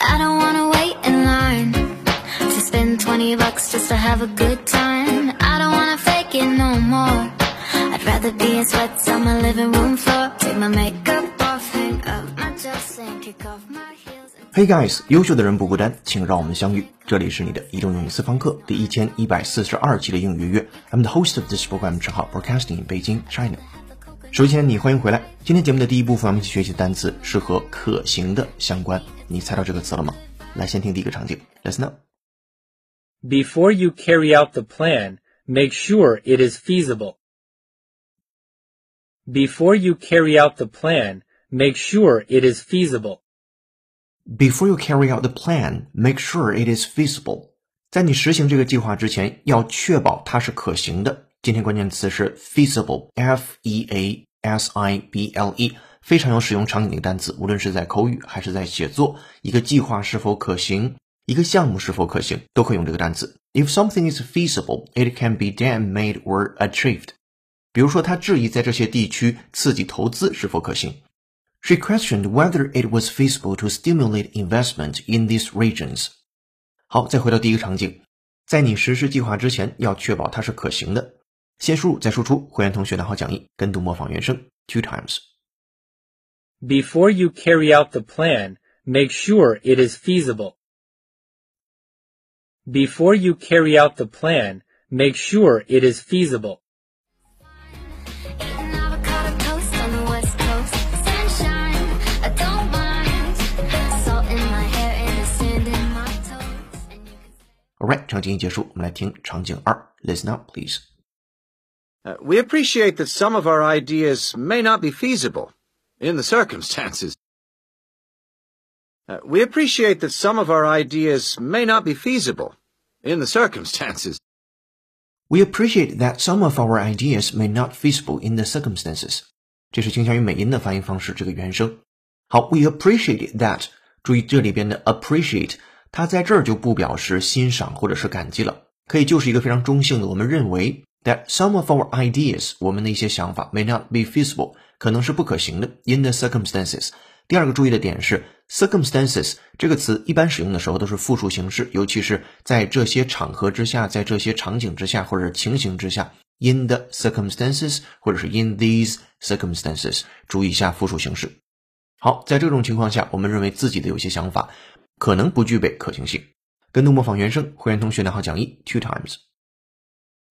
I don't wanna wait in line to spend 20 bucks just to have a good time. I don't wanna fake it no more. I'd rather be in sweats on my living room floor. Take my makeup off, hang up my dress, and kick off my heels. and- Hey guys，优秀的人不孤单，请让我们相遇。这里是你的移动英语私房课第一千一百四十二期的英语约约。I'm the host of this program，陈浩，broadcasting in Beijing, China。首先，你欢迎回来。今天节目的第一部分，我们一起学习的单词是和可行的相关。 你猜到这个词了吗？来，先听第一个场景，Let's know。 Before you carry out the plan, make sure it is feasible. Before you carry out the plan, make sure it is feasible. Before you carry out the plan, make sure it is feasible. 在你实行这个计划之前，要确保它是可行的。今天关键词是 feasible，f e a s i b l e， 非常有使用场景的一个单词。无论是在口语还是在写作，一个计划是否可行，一个项目是否可行，都可以用这个单词。If something is feasible, it can be done, made or achieved. 比如说，他质疑在这些地区刺激投资是否可行。She questioned whether it was feasible to stimulate investment in these regions. 好，再回到第一个场景，在你实施计划之前，要确保它是可行的。先输入再输出，会员同学拿好讲义，跟读模仿原声 two times。Before you carry out the plan, make sure it is feasible. Before you carry out the plan, make sure it is feasible. Eating avocado toast on the west coast. Sunshine, I don't mind. Salt in my hair and the sand in my toes. And you can Alright，场景一结束，我们来听场景二，Listen up, please. Uh, we appreciate that some of our ideas may not be feasible in the circumstances. Uh, we appreciate that some of our ideas may not be feasible in the circumstances. We appreciate that some of our ideas may not feasible in the circumstances. 这是倾向于美音的发音方式，这个原声。好，we appreciate that。注意这里边的 appreciate，它在这儿就不表示欣赏或者是感激了，可以就是一个非常中性的。我们认为 that some of our ideas，我们的一些想法 may not be feasible， 可能是不可行的 in the circumstances。第二个注意的点是 circumstances 这个词一般使用的时候都是复数形式，尤其是在这些场合之下，在这些场景之下或者情形之下，in the circumstances 或者是 in these circumstances，注意一下复数形式。好，在这种情况下，我们认为自己的有些想法可能不具备可行性。跟读模仿原声，会员同学拿好讲义 two times。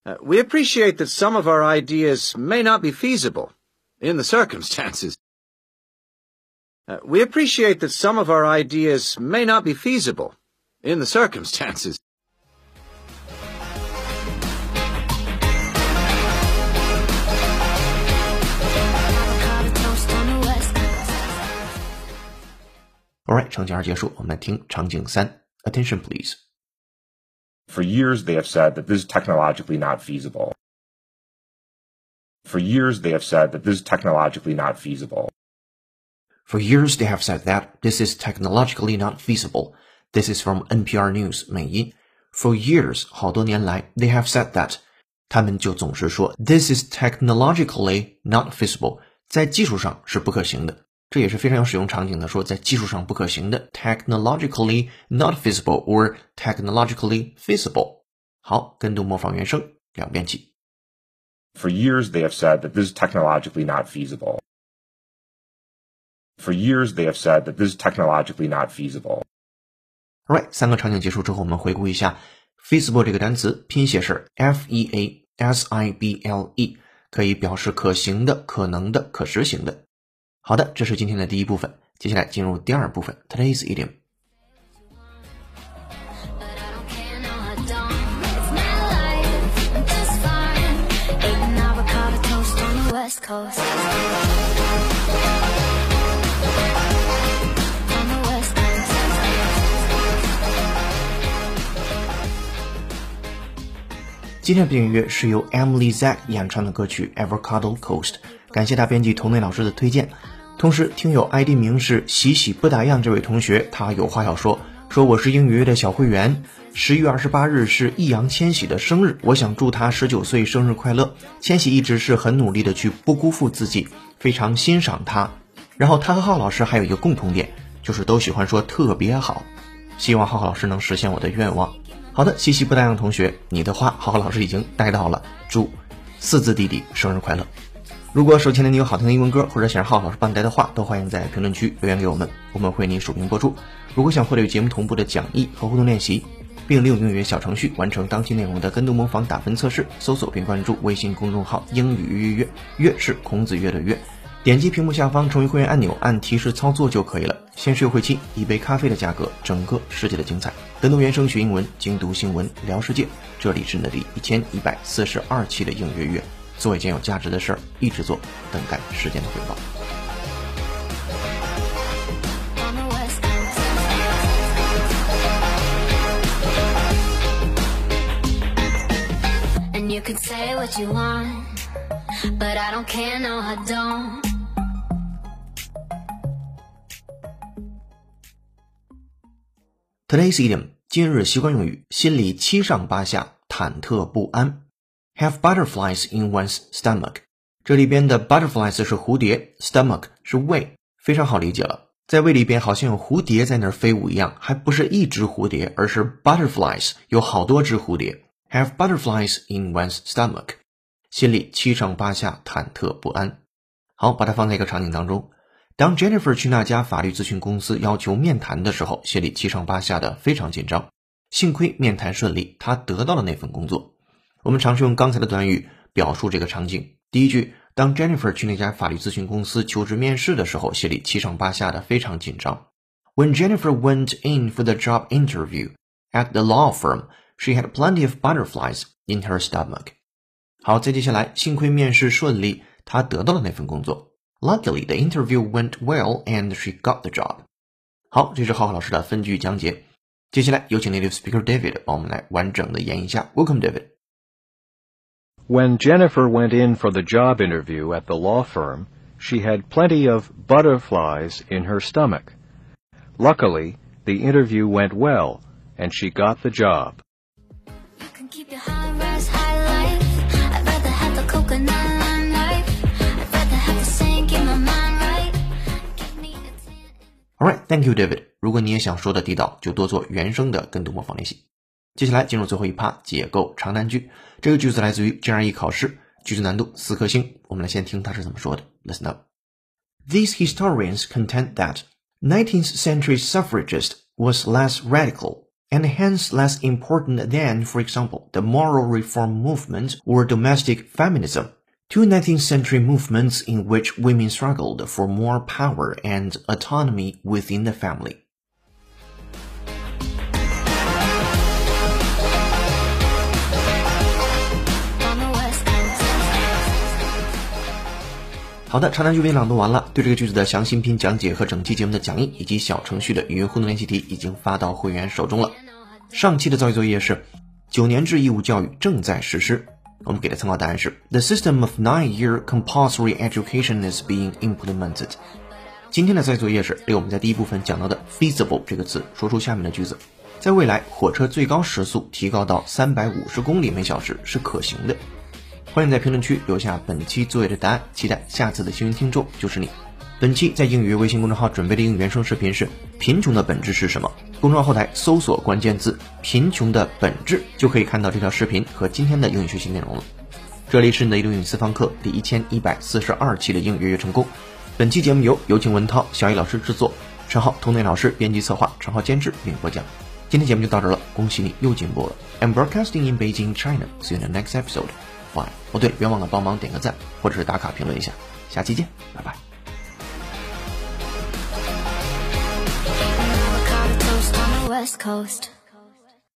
Uh, we appreciate that some of our ideas may not be feasible in the circumstances. Uh, we appreciate that some of our ideas may not be feasible in the circumstances. avocado toast on the west coast. Alright，场景二结束，我们来听场景三。Attention please。 For years, they have said that this is technologically not feasible. For years, they have said that this is technologically not feasible. For years, they have said that this is technologically not feasible. This is from NPR News 美音。For years，好多年来，they have said that，他们就总是说 this is technologically not feasible，在技术上是不可行的。这也是非常有使用场景的，说在技术上不可行的，technologically not feasible or technologically feasible。好，跟读模仿原声，两遍起。 For years, they have said that this is technologically not feasible. For years, they have said that this is technologically not feasible. Alright，三个场景结束之后，我们回顾一下 feasible 这个单词，拼写是 f e a s i b l e，可以表示可行的、可能的、可实行的。好的，这是今天的第一部分，接下来进入第二部分，Today's idiom。 今天的背景音乐是由 Emily Zack 演唱的歌曲 Avocado Coast，感谢大编辑童磊老师的推荐。同时，听友 ID 名是喜喜不打烊这位同学，他有话要说，说我是英语乐的小会员。十一月二十八日是易烊千玺的生日，我想祝他十九岁生日快乐。千玺一直是很努力的去不辜负自己，非常欣赏他。然后他和浩老师还有一个共同点，就是都喜欢说特别好。希望浩浩老师能实现我的愿望。好的，西西不答应同学，你的话浩浩老师已经带到了。祝四字弟弟生日快乐！如果手机的你有好听的英文歌，或者想让浩浩老师帮你带的话，都欢迎在评论区留言给我们，我们会为你署名播出。如果想获得与节目同步的讲义和互动练习，并利用英语小程序完成当期内容的跟读模仿打分测试，搜索并关注微信公众号“英语约约约”，约是孔子约的约。点击屏幕下方成为会员按钮，按提示操作就可以了。限时优惠期，一杯咖啡的价格，整个世界的精彩。跟读原声学英文，精读新闻聊世界。这里是你的第一千一百四十二期的应约约，做一件有价值的事儿，一直做，等待时间的回报。Today's idiom 今日习惯用语，心里七上八下，忐忑不安。Have butterflies in one's stomach。这里边的 butterflies 是蝴蝶，stomach 是胃，非常好理解了。在胃里边好像有蝴蝶在那儿飞舞一样，还不是一只蝴蝶，而是 butterflies，有好多只蝴蝶。Have butterflies in one's stomach。心里七上八下，忐忑不安。好，把它放在一个场景当中。当 Jennifer 去那家法律咨询公司要求面谈的时候，心里七上八下的，非常紧张。幸亏面谈顺利，她得到了那份工作。我们尝试用刚才的短语表述这个场景。第一句，当 Jennifer 去那家法律咨询公司求职面试的时候，心里七上八下的，非常紧张。When Jennifer went in for the job interview at the law firm, she had plenty of butterflies in her stomach. 好，再接下来，幸亏面试顺利，她得到了那份工作。Luckily, the interview went well and she got the job. 好，这是浩浩老师的分句讲解。接下来有请 native speaker David 帮我们来完整的演绎一下。Welcome, David. When Jennifer went in for the job interview at the law firm, she had plenty of butterflies in her stomach. Luckily, the interview went well and she got the job. Alright, thank you, David. 如果你也想说的地道，就多做原声的跟读模仿练习。接下来进入最后一趴，解构长难句。这个句子来自于 GRE 考试，句子难度四颗星。我们来先听它是怎么说的。Listen up. These historians contend that 19th century suffragist was less radical and hence less important than, for example, the moral reform movement or domestic feminism. Two 19th century movements in which women struggled for more power and autonomy within the family. 好的，长难句为朗读完了。对这个句子的详细拼讲解和整期节目的讲义以及小程序的语音互动练习题已经发到会员手中了。上期的造句作业是九年制义务教育正在实施。我们给的参考答案是：The system of nine-year compulsory education is being implemented。今天的再作业是对我们在第一部分讲到的 feasible 这个词，说出下面的句子：在未来，火车最高时速提高到三百五十公里每小时是可行的。欢迎在评论区留下本期作业的答案，期待下次的幸运听众就是你。本期在英语微信公众号准备的英语原声视频是贫穷的本质是什么？公众号后台搜索关键字“贫穷的本质”，就可以看到这条视频和今天的英语学习内容了。这里是你的英语私房课第一千一百四十二期的英语月月成功。本期节目由有请文涛、小易老师制作，陈浩、童内老师编辑策划，陈浩监制并播讲。今天节目就到这了，恭喜你又进步了。I'm broadcasting in Beijing, China. See you in the next episode. Bye. 哦对，别忘了帮忙点个赞或者是打卡评论一下。下期见，拜拜。West Coast.